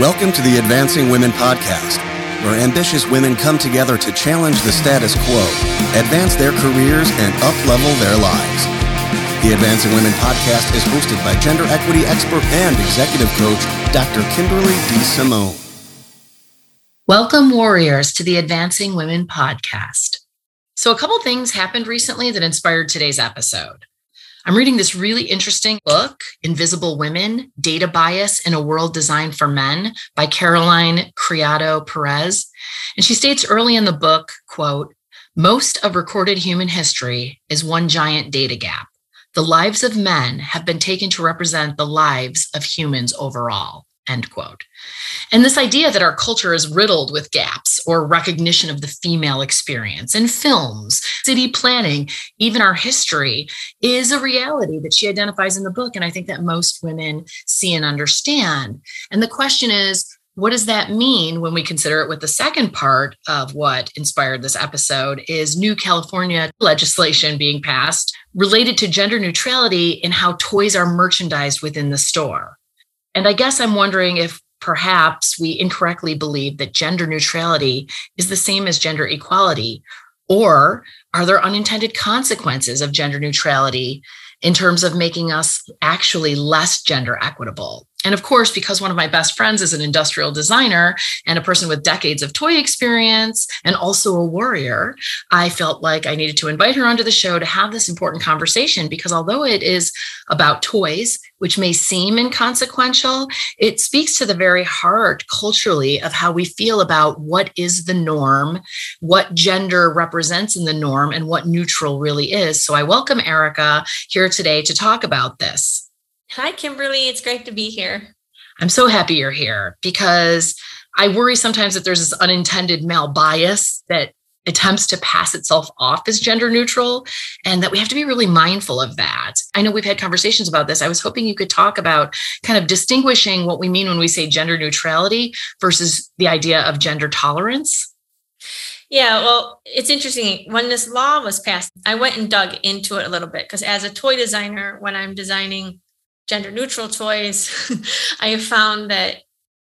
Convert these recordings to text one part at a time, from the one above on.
Welcome to the Advancing Women Podcast, where ambitious women come together to challenge the status quo, advance their careers, and uplevel their lives. The Advancing Women Podcast is hosted by gender equity expert and executive coach, Dr. Kimberly D. Simone. Welcome, warriors, to the Advancing Women Podcast. So, a couple things happened recently that inspired today's episode. I'm reading this really interesting book, Invisible Women Data Bias in a World Designed for Men by Caroline Criado Perez. And she states early in the book, quote, most of recorded human history is one giant data gap. The lives of men have been taken to represent the lives of humans overall end quote. And this idea that our culture is riddled with gaps or recognition of the female experience in films, city planning, even our history is a reality that she identifies in the book. And I think that most women see and understand. And the question is, what does that mean when we consider it with the second part of what inspired this episode is new California legislation being passed related to gender neutrality in how toys are merchandised within the store. And I guess I'm wondering if perhaps we incorrectly believe that gender neutrality is the same as gender equality, or are there unintended consequences of gender neutrality in terms of making us actually less gender equitable? And of course, because one of my best friends is an industrial designer and a person with decades of toy experience and also a warrior, I felt like I needed to invite her onto the show to have this important conversation because although it is about toys, which may seem inconsequential, it speaks to the very heart culturally of how we feel about what is the norm, what gender represents in the norm, and what neutral really is. So I welcome Erica here today to talk about this. Hi, Kimberly. It's great to be here. I'm so happy you're here because I worry sometimes that there's this unintended male bias that attempts to pass itself off as gender neutral and that we have to be really mindful of that. I know we've had conversations about this. I was hoping you could talk about kind of distinguishing what we mean when we say gender neutrality versus the idea of gender tolerance. Yeah, well, it's interesting. When this law was passed, I went and dug into it a little bit because as a toy designer, when I'm designing gender neutral toys, I have found that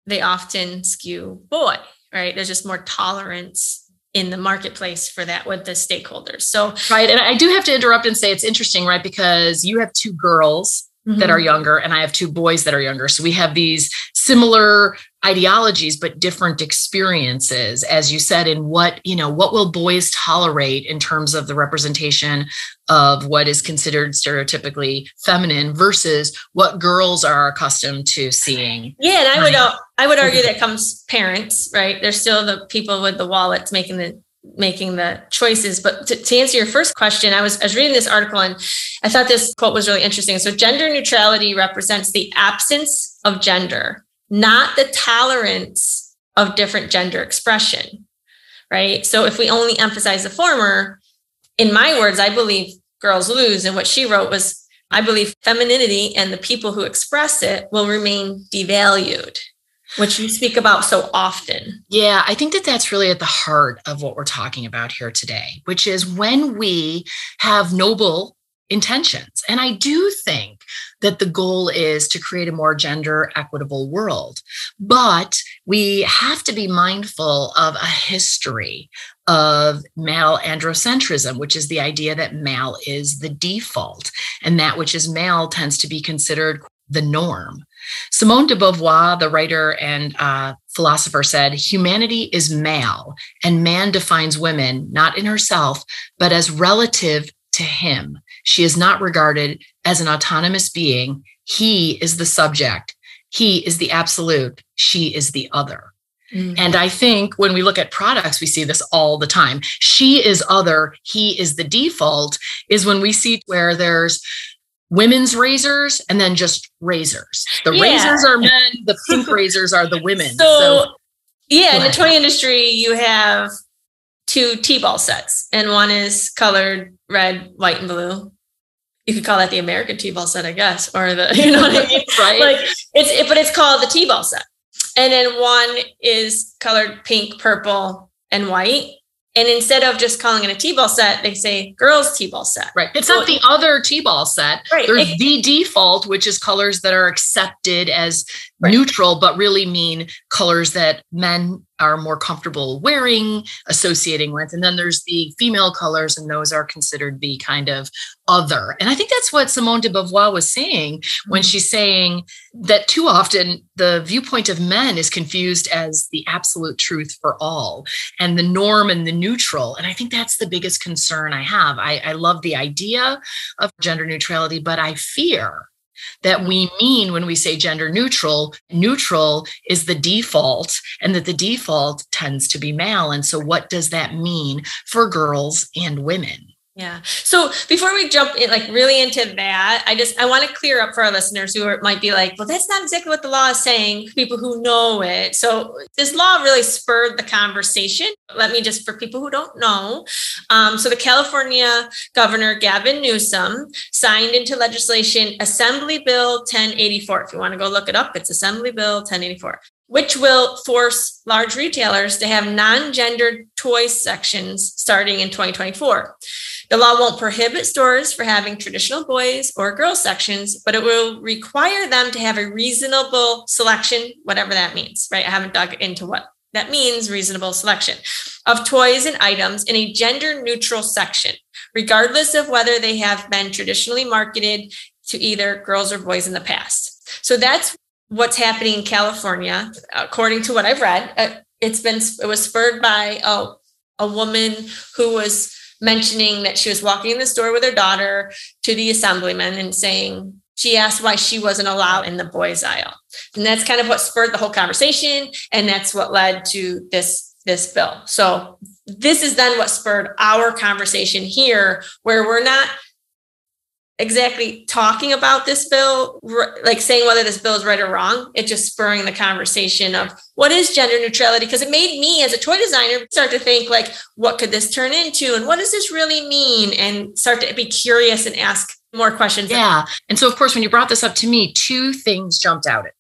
they often skew boy, right? There's just more tolerance in the marketplace for that with the stakeholders. So, right. And I do have to interrupt and say it's interesting, right? Because you have two girls mm-hmm. that are younger and I have two boys that are younger. So we have these similar ideologies but different experiences as you said in what you know what will boys tolerate in terms of the representation of what is considered stereotypically feminine versus what girls are accustomed to seeing? Yeah and i would uh, i would argue that comes parents right? They're still the people with the wallets making the making the choices. But to, to answer your first question I was, I was reading this article and i thought this quote was really interesting. So gender neutrality represents the absence of gender not the tolerance of different gender expression, right? So if we only emphasize the former, in my words, I believe girls lose. And what she wrote was, I believe femininity and the people who express it will remain devalued, which you speak about so often. Yeah, I think that that's really at the heart of what we're talking about here today, which is when we have noble intentions. And I do think that the goal is to create a more gender equitable world. But we have to be mindful of a history of male androcentrism, which is the idea that male is the default and that which is male tends to be considered the norm. Simone de Beauvoir, the writer and uh, philosopher, said, Humanity is male, and man defines women not in herself, but as relative to him. She is not regarded as an autonomous being. He is the subject. He is the absolute. She is the other. Mm-hmm. And I think when we look at products, we see this all the time. She is other, he is the default, is when we see where there's women's razors and then just razors. The yeah. razors are men, the pink razors are the women. So, so yeah, in the toy industry, you have two T-ball sets, and one is colored red, white, and blue. You could call that the American T-ball set, I guess, or the you know what I mean, right? Like it's it, but it's called the T-ball set, and then one is colored pink, purple, and white, And instead of just calling it a T-ball set, they say girls T-ball set. Right. It's not the other T-ball set. Right. There's It- the default, which is colors that are accepted as Right. neutral, but really mean colors that men are more comfortable wearing, associating with. And then there's the female colors, and those are considered the kind of other. And I think that's what Simone de Beauvoir was saying when Mm-hmm. she's saying that too often the viewpoint of men is confused as the absolute truth for all and the norm and the neutral. And I think that's the biggest concern I have. I, I love the idea of gender neutrality, but I fear that we mean when we say gender neutral, neutral is the default, and that the default tends to be male. And so, what does that mean for girls and women? Yeah. So before we jump in, like really into that, I just I want to clear up for our listeners who are, might be like, well, that's not exactly what the law is saying. People who know it. So this law really spurred the conversation. Let me just for people who don't know. Um, so the California Governor Gavin Newsom signed into legislation Assembly Bill 1084. If you want to go look it up, it's Assembly Bill 1084 which will force large retailers to have non-gendered toy sections starting in 2024. The law won't prohibit stores for having traditional boys or girls sections, but it will require them to have a reasonable selection, whatever that means, right? I haven't dug into what that means, reasonable selection of toys and items in a gender neutral section, regardless of whether they have been traditionally marketed to either girls or boys in the past. So that's what's happening in California, according to what I've read. Uh, it's been it was spurred by a, a woman who was mentioning that she was walking in the store with her daughter to the assemblyman and saying she asked why she wasn't allowed in the boys aisle. And that's kind of what spurred the whole conversation and that's what led to this this bill. So this is then what spurred our conversation here where we're not exactly talking about this bill, like saying whether this bill is right or wrong. It's just spurring the conversation of what is gender neutrality? Because it made me, as a toy designer, start to think like, what could this turn into, and what does this really mean, and start to be curious and ask more questions. Yeah. And so, of course, when you brought this up to me, two things jumped out at.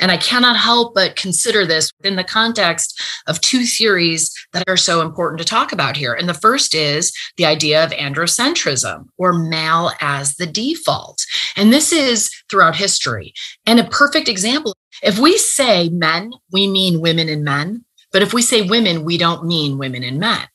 And I cannot help but consider this within the context of two theories that are so important to talk about here. And the first is the idea of androcentrism or male as the default. And this is throughout history. And a perfect example if we say men, we mean women and men. But if we say women, we don't mean women and men.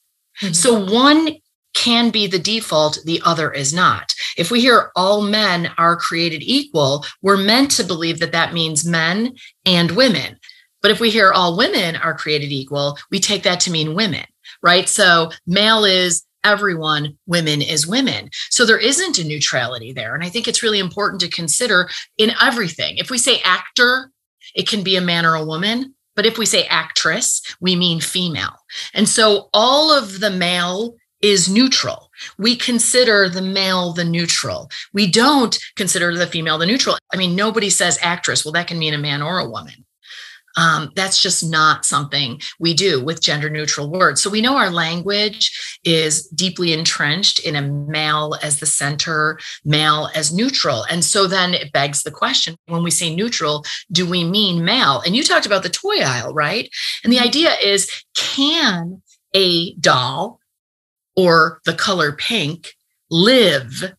Mm-hmm. So one can be the default, the other is not. If we hear all men are created equal, we're meant to believe that that means men and women. But if we hear all women are created equal, we take that to mean women, right? So male is everyone, women is women. So there isn't a neutrality there. And I think it's really important to consider in everything. If we say actor, it can be a man or a woman. But if we say actress, we mean female. And so all of the male is neutral. We consider the male the neutral. We don't consider the female the neutral. I mean, nobody says actress. Well, that can mean a man or a woman. Um, that's just not something we do with gender neutral words. So we know our language is deeply entrenched in a male as the center, male as neutral. And so then it begs the question when we say neutral, do we mean male? And you talked about the toy aisle, right? And the idea is can a doll or the color pink live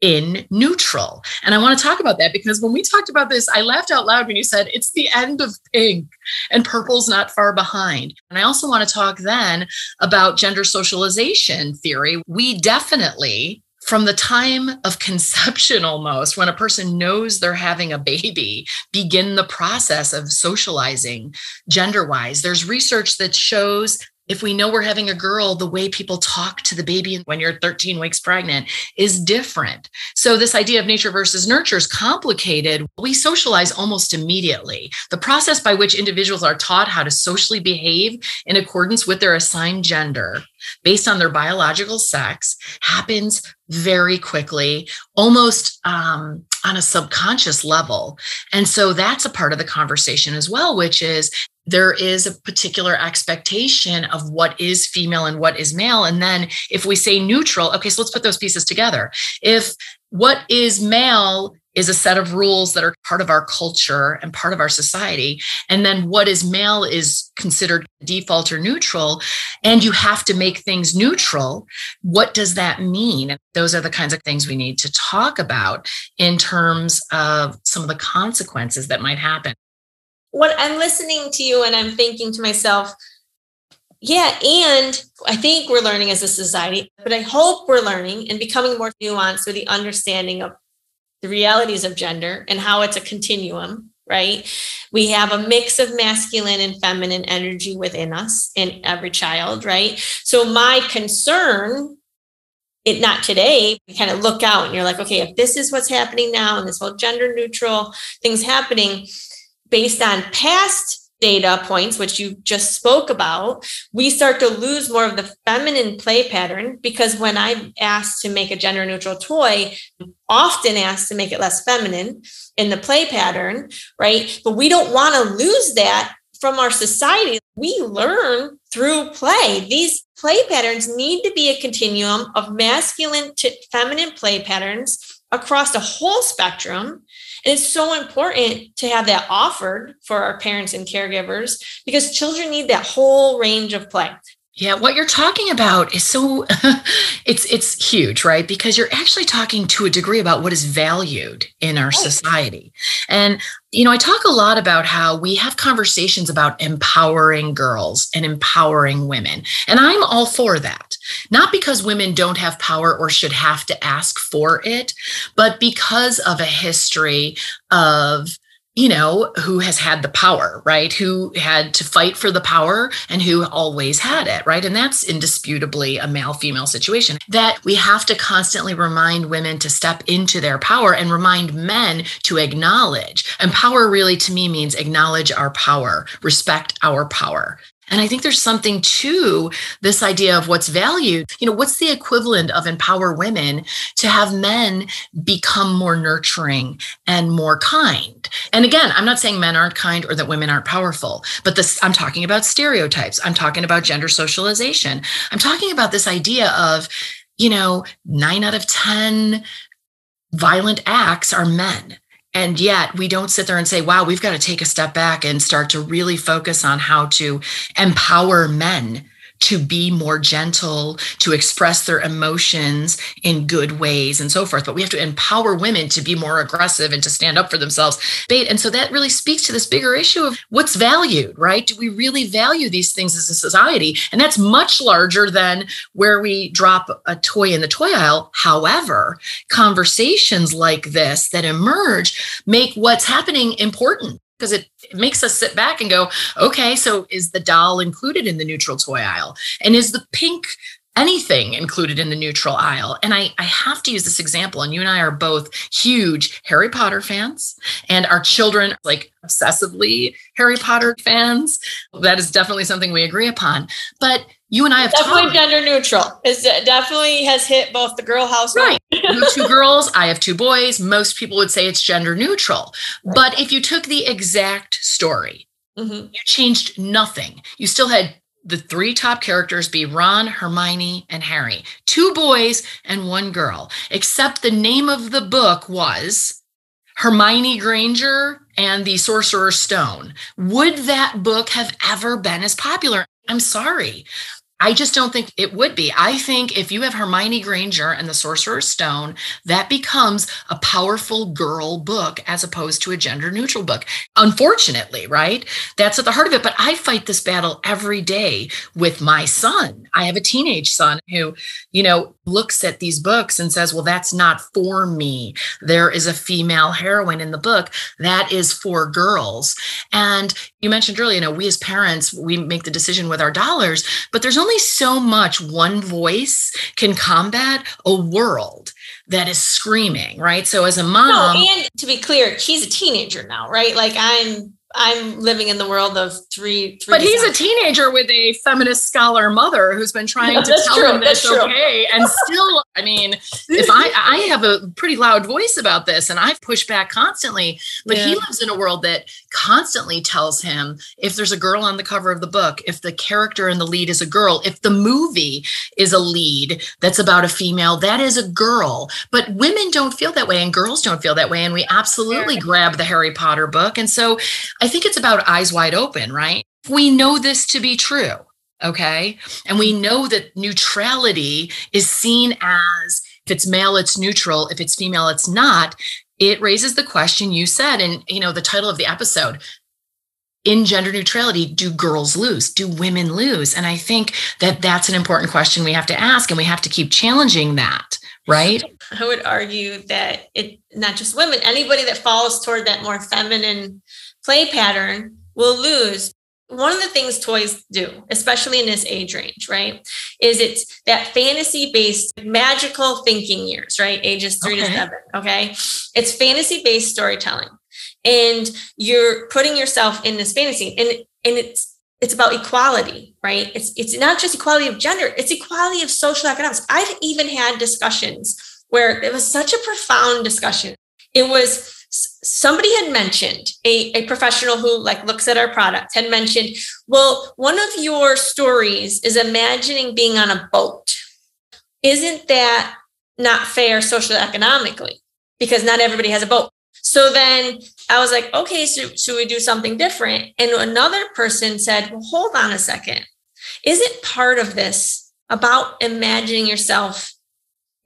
in neutral. And I want to talk about that because when we talked about this, I laughed out loud when you said it's the end of pink and purple's not far behind. And I also want to talk then about gender socialization theory. We definitely from the time of conception almost when a person knows they're having a baby begin the process of socializing gender wise there's research that shows if we know we're having a girl, the way people talk to the baby when you're 13 weeks pregnant is different. So, this idea of nature versus nurture is complicated. We socialize almost immediately. The process by which individuals are taught how to socially behave in accordance with their assigned gender based on their biological sex happens very quickly, almost um, on a subconscious level. And so, that's a part of the conversation as well, which is there is a particular expectation of what is female and what is male. And then if we say neutral, okay, so let's put those pieces together. If what is male is a set of rules that are part of our culture and part of our society. And then what is male is considered default or neutral. And you have to make things neutral. What does that mean? Those are the kinds of things we need to talk about in terms of some of the consequences that might happen. When I'm listening to you and I'm thinking to myself, yeah, and I think we're learning as a society, but I hope we're learning and becoming more nuanced with the understanding of the realities of gender and how it's a continuum, right? We have a mix of masculine and feminine energy within us in every child, right? So my concern it not today you kind of look out and you're like okay if this is what's happening now and this whole gender neutral things happening based on past data points, which you just spoke about, we start to lose more of the feminine play pattern because when I'm asked to make a gender neutral toy, I'm often asked to make it less feminine in the play pattern, right? But we don't want to lose that from our society. We learn through play. These play patterns need to be a continuum of masculine to feminine play patterns across the whole spectrum it's so important to have that offered for our parents and caregivers because children need that whole range of play. Yeah, what you're talking about is so it's it's huge, right? Because you're actually talking to a degree about what is valued in our society. And you know, I talk a lot about how we have conversations about empowering girls and empowering women. And I'm all for that. Not because women don't have power or should have to ask for it, but because of a history of you know, who has had the power, right? Who had to fight for the power and who always had it, right? And that's indisputably a male female situation that we have to constantly remind women to step into their power and remind men to acknowledge. And power really to me means acknowledge our power, respect our power. And I think there's something to this idea of what's valued. You know, what's the equivalent of empower women to have men become more nurturing and more kind? And again, I'm not saying men aren't kind or that women aren't powerful, but this I'm talking about stereotypes. I'm talking about gender socialization. I'm talking about this idea of, you know, 9 out of 10 violent acts are men and yet we don't sit there and say, wow, we've got to take a step back and start to really focus on how to empower men to be more gentle, to express their emotions in good ways and so forth. But we have to empower women to be more aggressive and to stand up for themselves. And so that really speaks to this bigger issue of what's valued, right? Do we really value these things as a society? And that's much larger than where we drop a toy in the toy aisle. However, conversations like this that emerge make what's happening important because it, it, makes us sit back and go, okay, so is the doll included in the neutral toy aisle? And is the pink anything included in the neutral aisle? And I, I have to use this example, and you and I are both huge Harry Potter fans, and our children like obsessively Harry Potter fans. That is definitely something we agree upon. But you and I have definitely talked. gender neutral. It definitely has hit both the girl house. Right. you have two girls. I have two boys. Most people would say it's gender neutral. But if you took the exact story, mm-hmm. you changed nothing. You still had the three top characters be Ron, Hermione, and Harry. Two boys and one girl. Except the name of the book was Hermione Granger and the Sorcerer's Stone. Would that book have ever been as popular? I'm sorry. I just don't think it would be. I think if you have Hermione Granger and the Sorcerer's Stone, that becomes a powerful girl book as opposed to a gender neutral book. Unfortunately, right? That's at the heart of it. But I fight this battle every day with my son. I have a teenage son who, you know, looks at these books and says, well, that's not for me. There is a female heroine in the book that is for girls. And you mentioned earlier, you know, we as parents, we make the decision with our dollars, but there's only so much one voice can combat a world that is screaming, right? So as a mom, no, and to be clear, he's a teenager now, right? Like I'm I'm living in the world of three. three but he's a teenager with a feminist scholar mother who's been trying to tell true. him that's okay, and still, I mean, if I I have a pretty loud voice about this, and I've pushed back constantly, but yeah. he lives in a world that constantly tells him if there's a girl on the cover of the book, if the character in the lead is a girl, if the movie is a lead that's about a female, that is a girl. But women don't feel that way, and girls don't feel that way, and we absolutely grab the Harry Potter book, and so. I think it's about eyes wide open, right? We know this to be true. Okay. And we know that neutrality is seen as if it's male, it's neutral. If it's female, it's not. It raises the question you said, and you know, the title of the episode in gender neutrality do girls lose do women lose and i think that that's an important question we have to ask and we have to keep challenging that right i would argue that it not just women anybody that falls toward that more feminine play pattern will lose. One of the things toys do, especially in this age range, right, is it's that fantasy based magical thinking years, right? Ages three okay. to seven. Okay. It's fantasy based storytelling. And you're putting yourself in this fantasy. And, and it's it's about equality, right? It's it's not just equality of gender, it's equality of social economics. I've even had discussions where it was such a profound discussion. It was somebody had mentioned a, a professional who like looks at our product had mentioned well one of your stories is imagining being on a boat. Isn't that not fair socially economically? Because not everybody has a boat. So then i was like okay so should we do something different? And another person said well hold on a second. Isn't part of this about imagining yourself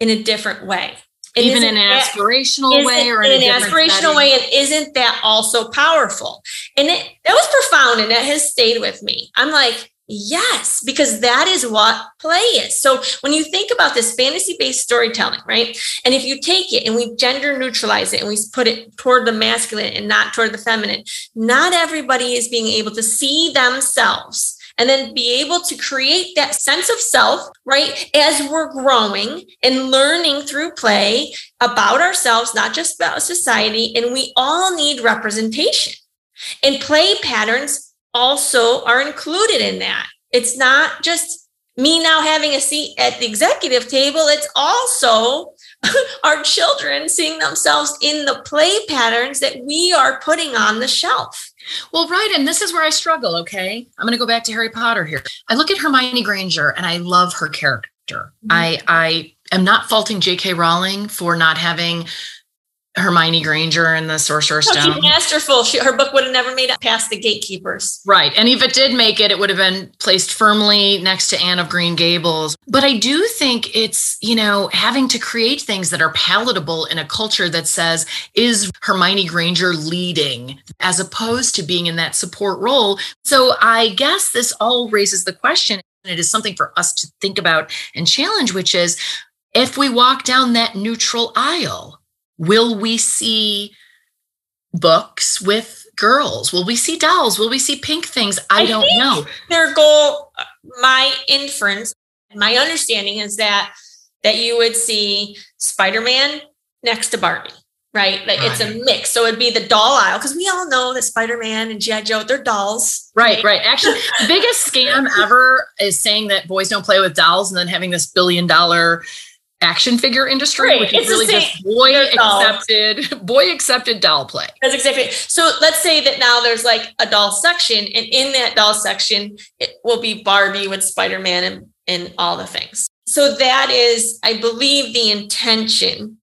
in a different way even in an aspirational way or in, in an aspirational setting? way and isn't that also powerful. And it that was profound and that has stayed with me. I'm like yes because that is what play is. So when you think about this fantasy based storytelling right? And if you take it and we gender neutralize it and we put it toward the masculine and not toward the feminine not everybody is being able to see themselves and then be able to create that sense of self, right? As we're growing and learning through play about ourselves, not just about society. And we all need representation. And play patterns also are included in that. It's not just me now having a seat at the executive table, it's also our children seeing themselves in the play patterns that we are putting on the shelf. Well, right. And this is where I struggle. Okay. I'm going to go back to Harry Potter here. I look at Hermione Granger and I love her character. Mm-hmm. I, I am not faulting J.K. Rowling for not having Hermione Granger and the Sorcerer's no, Stone. She's masterful. She, her book would have never made it past the gatekeepers. Right. And if it did make it, it would have been placed firmly next to Anne of Green Gables. But I do think it's, you know, having to create things that are palatable in a culture that says, is Hermione Granger leading as opposed to being in that support role? So I guess this all raises the question, and it is something for us to think about and challenge, which is if we walk down that neutral aisle, Will we see books with girls? Will we see dolls? Will we see pink things? I, I don't know. Their goal, uh, my inference, my understanding is that that you would see Spider-Man next to Barbie. Right. Like right. it's a mix. So it'd be the doll aisle because we all know that Spider Man and G.I. Joe, they're dolls. Right. Right. Actually, the biggest scam ever is saying that boys don't play with dolls and then having this billion dollar action figure industry, right. which is it's really just boy accepted, boy accepted doll play. That's exactly. So let's say that now there's like a doll section, and in that doll section, it will be Barbie with Spider Man and, and all the things. So that is, I believe, the intention.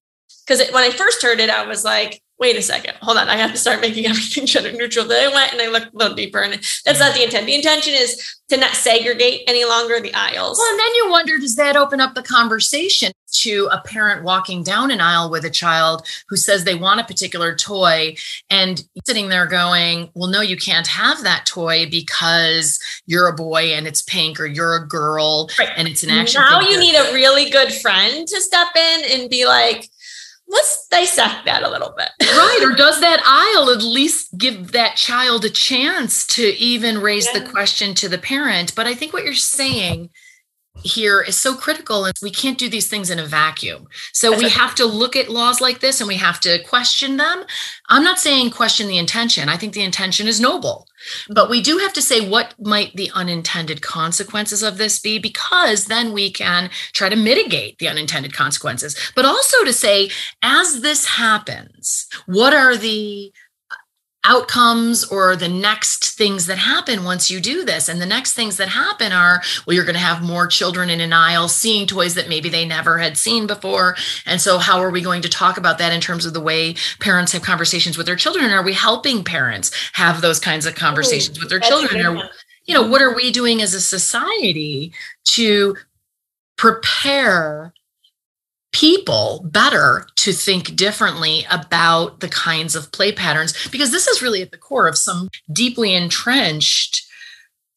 Because when I first heard it, I was like, wait a second, hold on, I have to start making everything gender neutral. Then I went and I looked a little deeper, and that's not the intent. The intention is to not segregate any longer the aisles. Well, and then you wonder, does that open up the conversation to a parent walking down an aisle with a child who says they want a particular toy and sitting there going, well, no, you can't have that toy because you're a boy and it's pink or you're a girl right. and it's an action. Now figure. you need a really good friend to step in and be like, let's dissect that a little bit. right. Or does that aisle at least give that child a chance to even raise yeah. the question to the parent? But I think what you're saying here is so critical and we can't do these things in a vacuum. So we have to look at laws like this and we have to question them. I'm not saying question the intention. I think the intention is noble. But we do have to say what might the unintended consequences of this be because then we can try to mitigate the unintended consequences. But also to say as this happens, what are the outcomes or the next things that happen once you do this. And the next things that happen are, well, you're going to have more children in an aisle seeing toys that maybe they never had seen before. And so, how are we going to talk about that in terms of the way parents have conversations with their children? Are we helping parents have those kinds of conversations Ooh, with their children? Or, you know, what are we doing as a society to prepare people better to think differently about the kinds of play patterns because this is really at the core of some deeply entrenched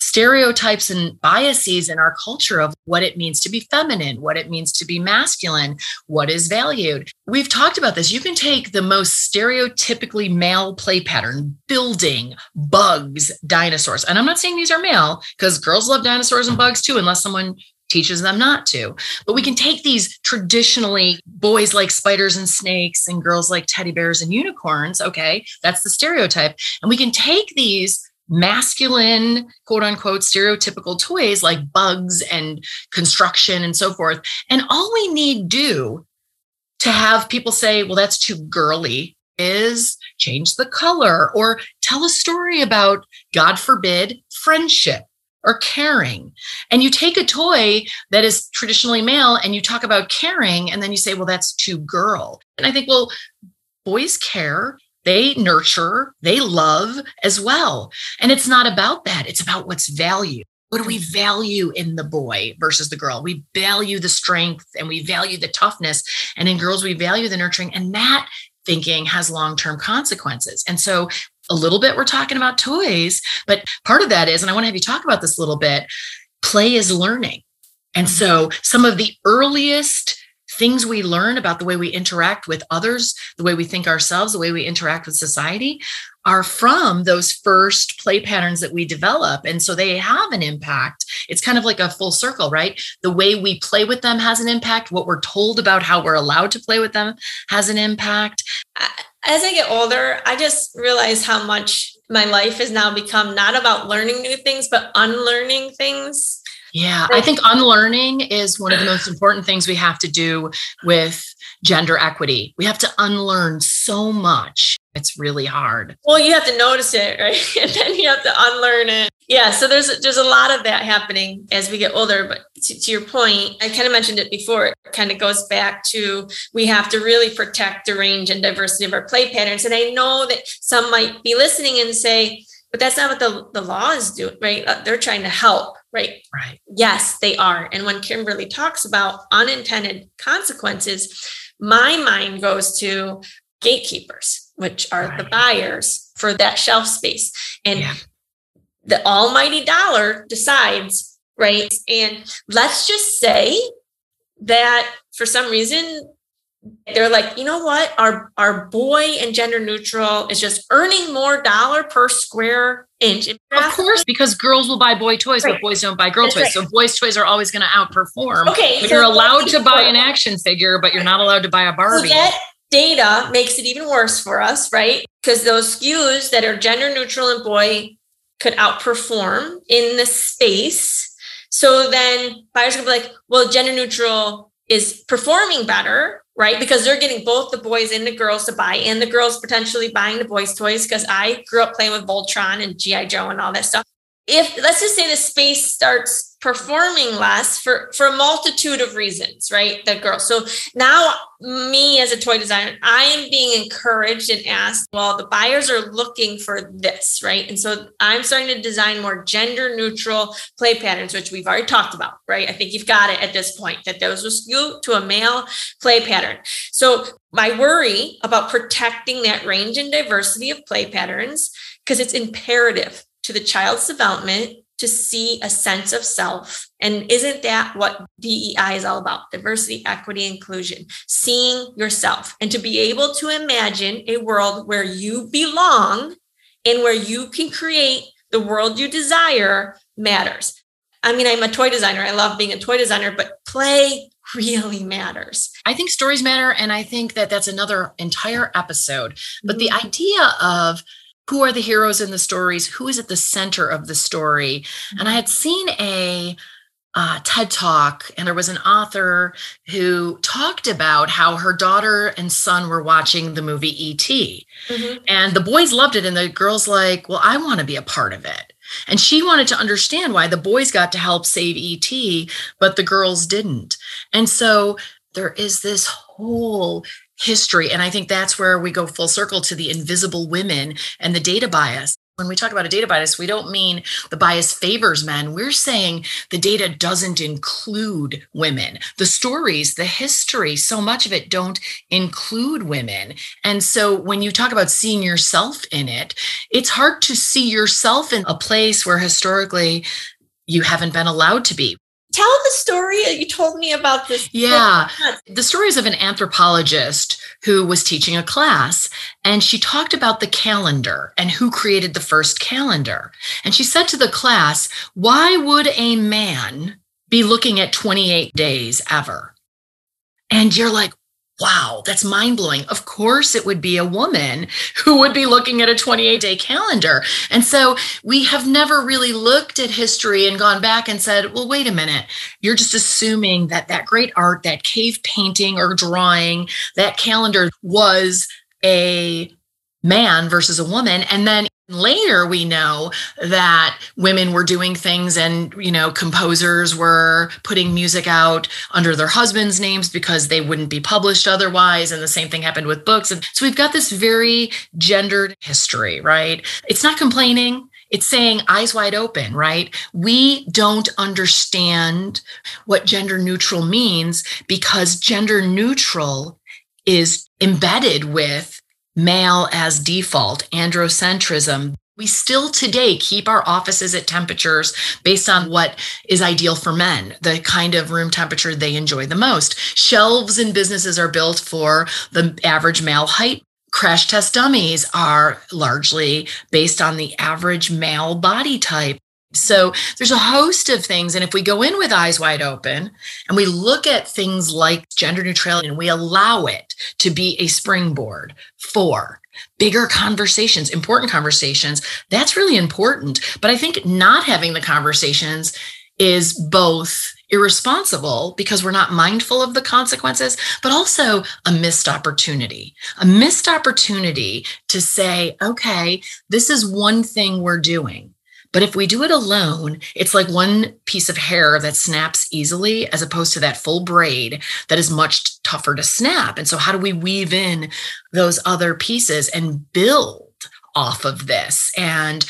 stereotypes and biases in our culture of what it means to be feminine, what it means to be masculine, what is valued. We've talked about this. You can take the most stereotypically male play pattern, building, bugs, dinosaurs. And I'm not saying these are male because girls love dinosaurs and bugs too, unless someone teaches them not to. But we can take these traditionally boys like spiders and snakes and girls like teddy bears and unicorns. Okay, that's the stereotype. And we can take these masculine, quote unquote, stereotypical toys like bugs and construction and so forth. And all we need do to have people say, well, that's too girly is change the color or tell a story about, God forbid, friendship or caring. And you take a toy that is traditionally male and you talk about caring, and then you say, well, that's too girl. And I think, well, boys care. They nurture, they love as well. And it's not about that. It's about what's valued. What do we mm-hmm. value in the boy versus the girl? We value the strength and we value the toughness. And in girls, we value the nurturing. And that thinking has long term consequences. And so a little bit we're talking about toys, but part of that is, and I want to have you talk about this a little bit play is learning. And mm-hmm. so some of the earliest things we learn about the way we interact with others, the way we think ourselves, the way we interact with society are from those first play patterns that we develop. And so they have an impact. It's kind of like a full circle, right? The way we play with them has an impact. What we're told about how we're allowed to play with them has an impact as I get older, I just realize how much my life has now become not about learning new things, but unlearning things. Yeah, I think unlearning is one of the most important things we have to do with gender equity. We have to unlearn so much. It's really hard. Well, you have to notice it, right? and then you have to unlearn it. Yeah, so there's there's a lot of that happening as we get older. But to, to your point, I kind of mentioned it before. It kind of goes back to we have to really protect the range and diversity of our play patterns. And I know that some might be listening and say, but that's not what the, the law is doing, right? Uh, they're trying to help, right? Right. Yes, they are. And when Kimberly talks about unintended consequences, my mind goes to gatekeepers, which are right. the buyers for that shelf space. And yeah. the almighty dollar decides, right? And let's just say that for some reason they're like, you know what? Our our boy and gender neutral is just earning more dollar per square inch. Of course, because girls will buy boy toys, right. but boys don't buy girl That's toys. Right. So boys' toys are always going to outperform. Okay, so you're allowed to buy an action figure, but you're not allowed to buy a Barbie. So that data makes it even worse for us, right? Because those SKUs that are gender neutral and boy could outperform in the space. So then buyers will be like, well, gender neutral is performing better right? Because they're getting both the boys and the girls to buy, and the girls potentially buying the boys' toys. Because I grew up playing with Voltron and GI Joe and all that stuff. If let's just say the space starts performing less for for a multitude of reasons right? The girl. So now me as a toy designer i am being encouraged and asked well the buyers are looking for this right? And so i'm starting to design more gender neutral play patterns which we've already talked about right? I think you've got it at this point that those will skew to a male play pattern. So my worry about protecting that range and diversity of play patterns because it's imperative to the child's development to see a sense of self. And isn't that what DEI is all about? Diversity, equity, inclusion, seeing yourself and to be able to imagine a world where you belong and where you can create the world you desire matters. I mean, I'm a toy designer. I love being a toy designer, but play really matters. I think stories matter. And I think that that's another entire episode. But mm-hmm. the idea of who are the heroes in the stories? Who is at the center of the story? Mm-hmm. And I had seen a uh, TED talk, and there was an author who talked about how her daughter and son were watching the movie E.T. Mm-hmm. And the boys loved it, and the girls like, well, I want to be a part of it. And she wanted to understand why the boys got to help save ET, but the girls didn't. And so there is this whole history. And I think that's where we go full circle to the invisible women and the data bias. When we talk about a data bias, we don't mean the bias favors men. We're saying the data doesn't include women. The stories, the history, so much of it don't include women. And so when you talk about seeing yourself in it, it's hard to see yourself in a place where historically you haven't been allowed to be tell the story you told me about this yeah. The stories of an anthropologist who was teaching a class and she talked about the calendar and who created the first calendar. And she said to the class why would a man be looking at 28 days ever? And you're like wow, that's mind blowing. Of course, it would be a woman who would be looking at a 28 day calendar. And so we have never really looked at history and gone back and said, well, wait a minute. You're just assuming that that great art, that cave painting or drawing, that calendar was a man versus a woman. And then Later, we know that women were doing things and, you know, composers were putting music out under their husbands' names because they wouldn't be published otherwise. And the same thing happened with books. And so we've got this very gendered history, right? It's not complaining. It's saying eyes wide open, right? We don't understand what gender neutral means because gender neutral is embedded with male as default, androcentrism. We still today keep our offices at temperatures based on what is ideal for men, the kind of room temperature they enjoy the most. Shelves in businesses are built for the average male height. Crash test dummies are largely based on the average male body type. So there's a host of things. And if we go in with eyes wide open and we look at things like gender neutrality and we allow it to be a springboard for bigger conversations, important conversations, that's really important. But I think not having the conversations is both irresponsible because we're not mindful of the consequences, but also a missed opportunity, a missed opportunity to say, okay, this is one thing we're doing but if we do it alone, it's like one piece of hair that snaps easily as opposed to that full braid that is much tougher to snap. And so, how do we weave in those other pieces and build? off of this and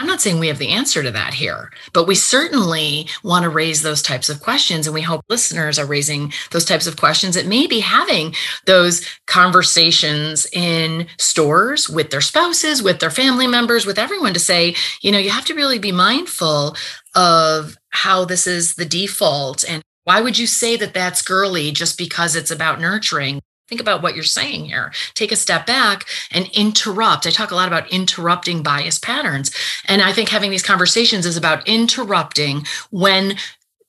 I'm not saying we have the answer to that here, but we certainly want to raise those types of questions. And we hope listeners are raising those types of questions that may be having those conversations in stores with their spouses, with their family members, with everyone to say, you know, you have to really be mindful of how this is the default. And why would you say that that's girly just because it's about nurturing? Think about what you're saying here. Take a step back and interrupt. I talk a lot about interrupting bias patterns. And I think having these conversations is about interrupting when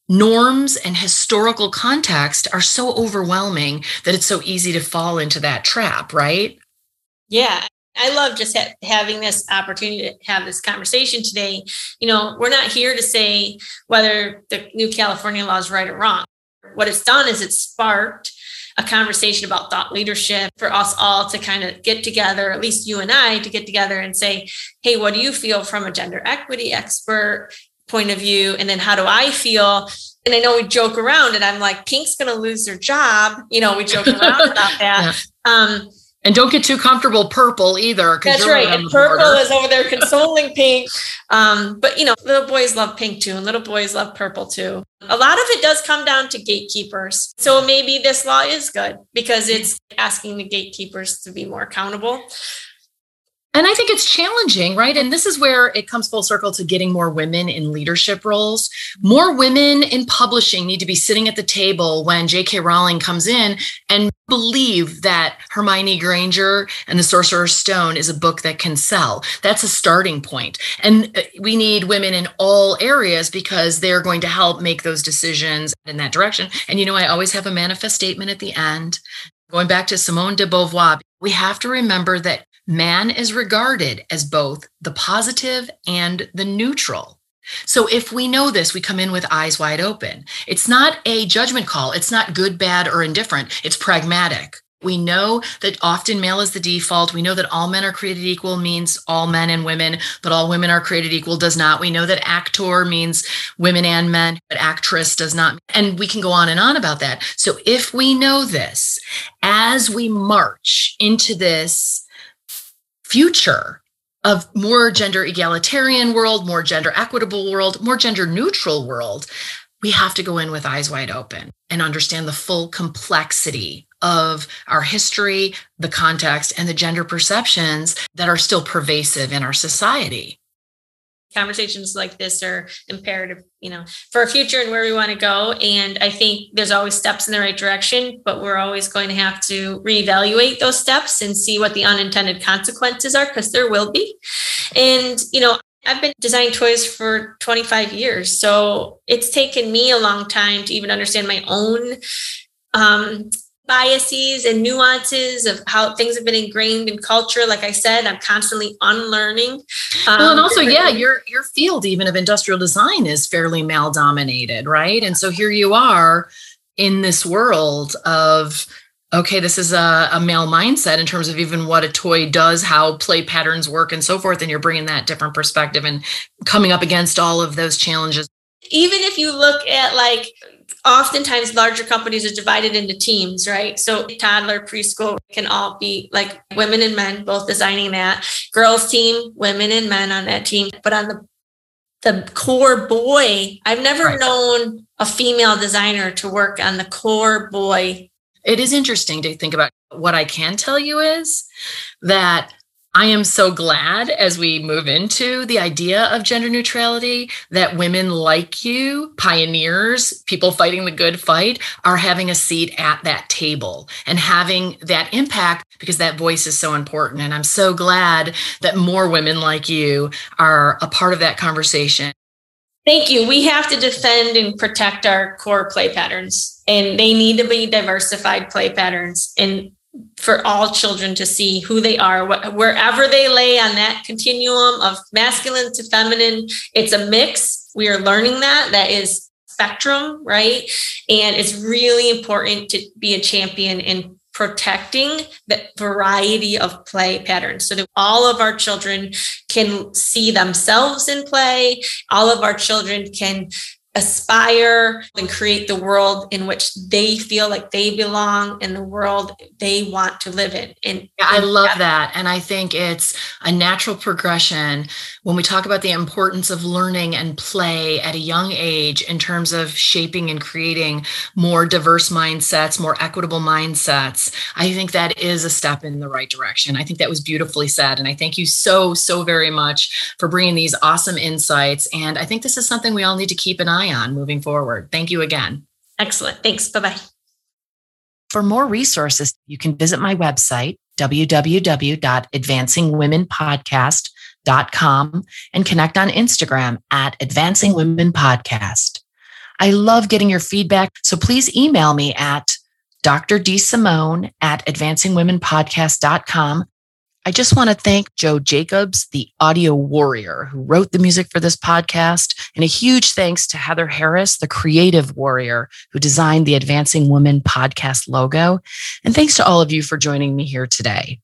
norms and historical context are so overwhelming that it's so easy to fall into that trap, right? Yeah. I love just ha- having this opportunity to have this conversation today. You know, we're not here to say whether the new California law is right or wrong. What it's done is it's sparked a conversation about thought leadership for us all to kind of get together, at least you and I, to get together and say, hey, what do you feel from a gender equity expert point of view? And then how do I feel? And I know we joke around and I'm like, Pink's going to lose her job. You know, we joke around about that. Um, and don't get too comfortable purple either. That's right. And purple border. is over there consoling pink. Um, but you know, little boys love pink too, and little boys love purple too. A lot of it does come down to gatekeepers. So maybe this law is good because it's asking the gatekeepers to be more accountable. And I think it's challenging, right? And this is where it comes full circle to getting more women in leadership roles. More women in publishing need to be sitting at the table when J.K. Rowling comes in and believe that Hermione Granger and the Sorcerer's Stone is a book that can sell. That's a starting point. And uh, we need women in all areas because they're going to help make those decisions in that direction. And you know, I always have a manifest statement at the end. Going back to Simone de Beauvoir, we have to remember that man is regarded as both the positive and the neutral. So if we know this, we come in with eyes wide open. It's not a judgment call. It's not good, bad, or indifferent. It's pragmatic. We know that often male is the default. We know that all men are created equal means all men and women, but all women are created equal does not. We know that actor means women and men, but actress does not. And we can go on and on about that. So if we know this, as we march into this future of more gender egalitarian world, more gender equitable world, more gender neutral world, we have to go in with eyes wide open and understand the full complexity of our history, the context, and the gender perceptions that are still pervasive in our society conversations like this are imperative you know for a future and where we want to go and i think there's always steps in the right direction but we're always going to have to reevaluate those steps and see what the unintended consequences are because there will be and you know I've been designing toys for 25 years. So it's taken me a long time to even understand my own um, biases and nuances of how things have been ingrained in culture. Like I said, I'm constantly unlearning. Um, well, and also, yeah, your your field even of industrial design is fairly male dominated, right? And so here you are in this world of okay, this is a, a, male mindset in terms of even what a toy does, how play patterns work, and so forth. And you're bringing that different perspective and coming up against all of those challenges. Even if you look at like oftentimes larger companies are divided into teams, right? So toddler, preschool can all be like women and men both designing that. Girls team, women and men on that team. But on the the core boy, I've never right. known a female designer to work on the core boy. It is interesting to think about. What I can tell you is that I am so glad as we move into the idea of gender neutrality that women like you, pioneers, people fighting the good fight, are having a seat at that table and having that impact because that voice is so important. And I'm so glad that more women like you are a part of that conversation. Thank you. We have to defend and protect our core play patterns, and they need to be diversified play patterns. And for all children to see who they are, wh- wherever they lay on that continuum of masculine to feminine. It's a mix. We are learning that. That is spectrum, right? And it's really important to be a champion in protecting the variety of play patterns so that all of our children can see themselves in play all of our children can aspire and create the world in which they feel like they belong in the world they want to live in. And I love that. And I think it's a natural progression when we talk about the importance of learning and play at a young age in terms of shaping and creating more diverse mindsets, more equitable mindsets. I think that is a step in the right direction. I think that was beautifully said. And I thank you so, so very much for bringing these awesome insights. And I think this is something we all need to keep an eye eye on moving forward. Thank you again. Excellent. Thanks. Bye bye. For more resources, you can visit my website, www.advancingwomenpodcast.com, and connect on Instagram at Advancing Women Podcast. I love getting your feedback, so please email me at Dr. D. Simone at advancingwomenpodcast.com I just want to thank Joe Jacobs, the audio warrior who wrote the music for this podcast. And a huge thanks to Heather Harris, the creative warrior who designed the Advancing Women podcast logo. And thanks to all of you for joining me here today.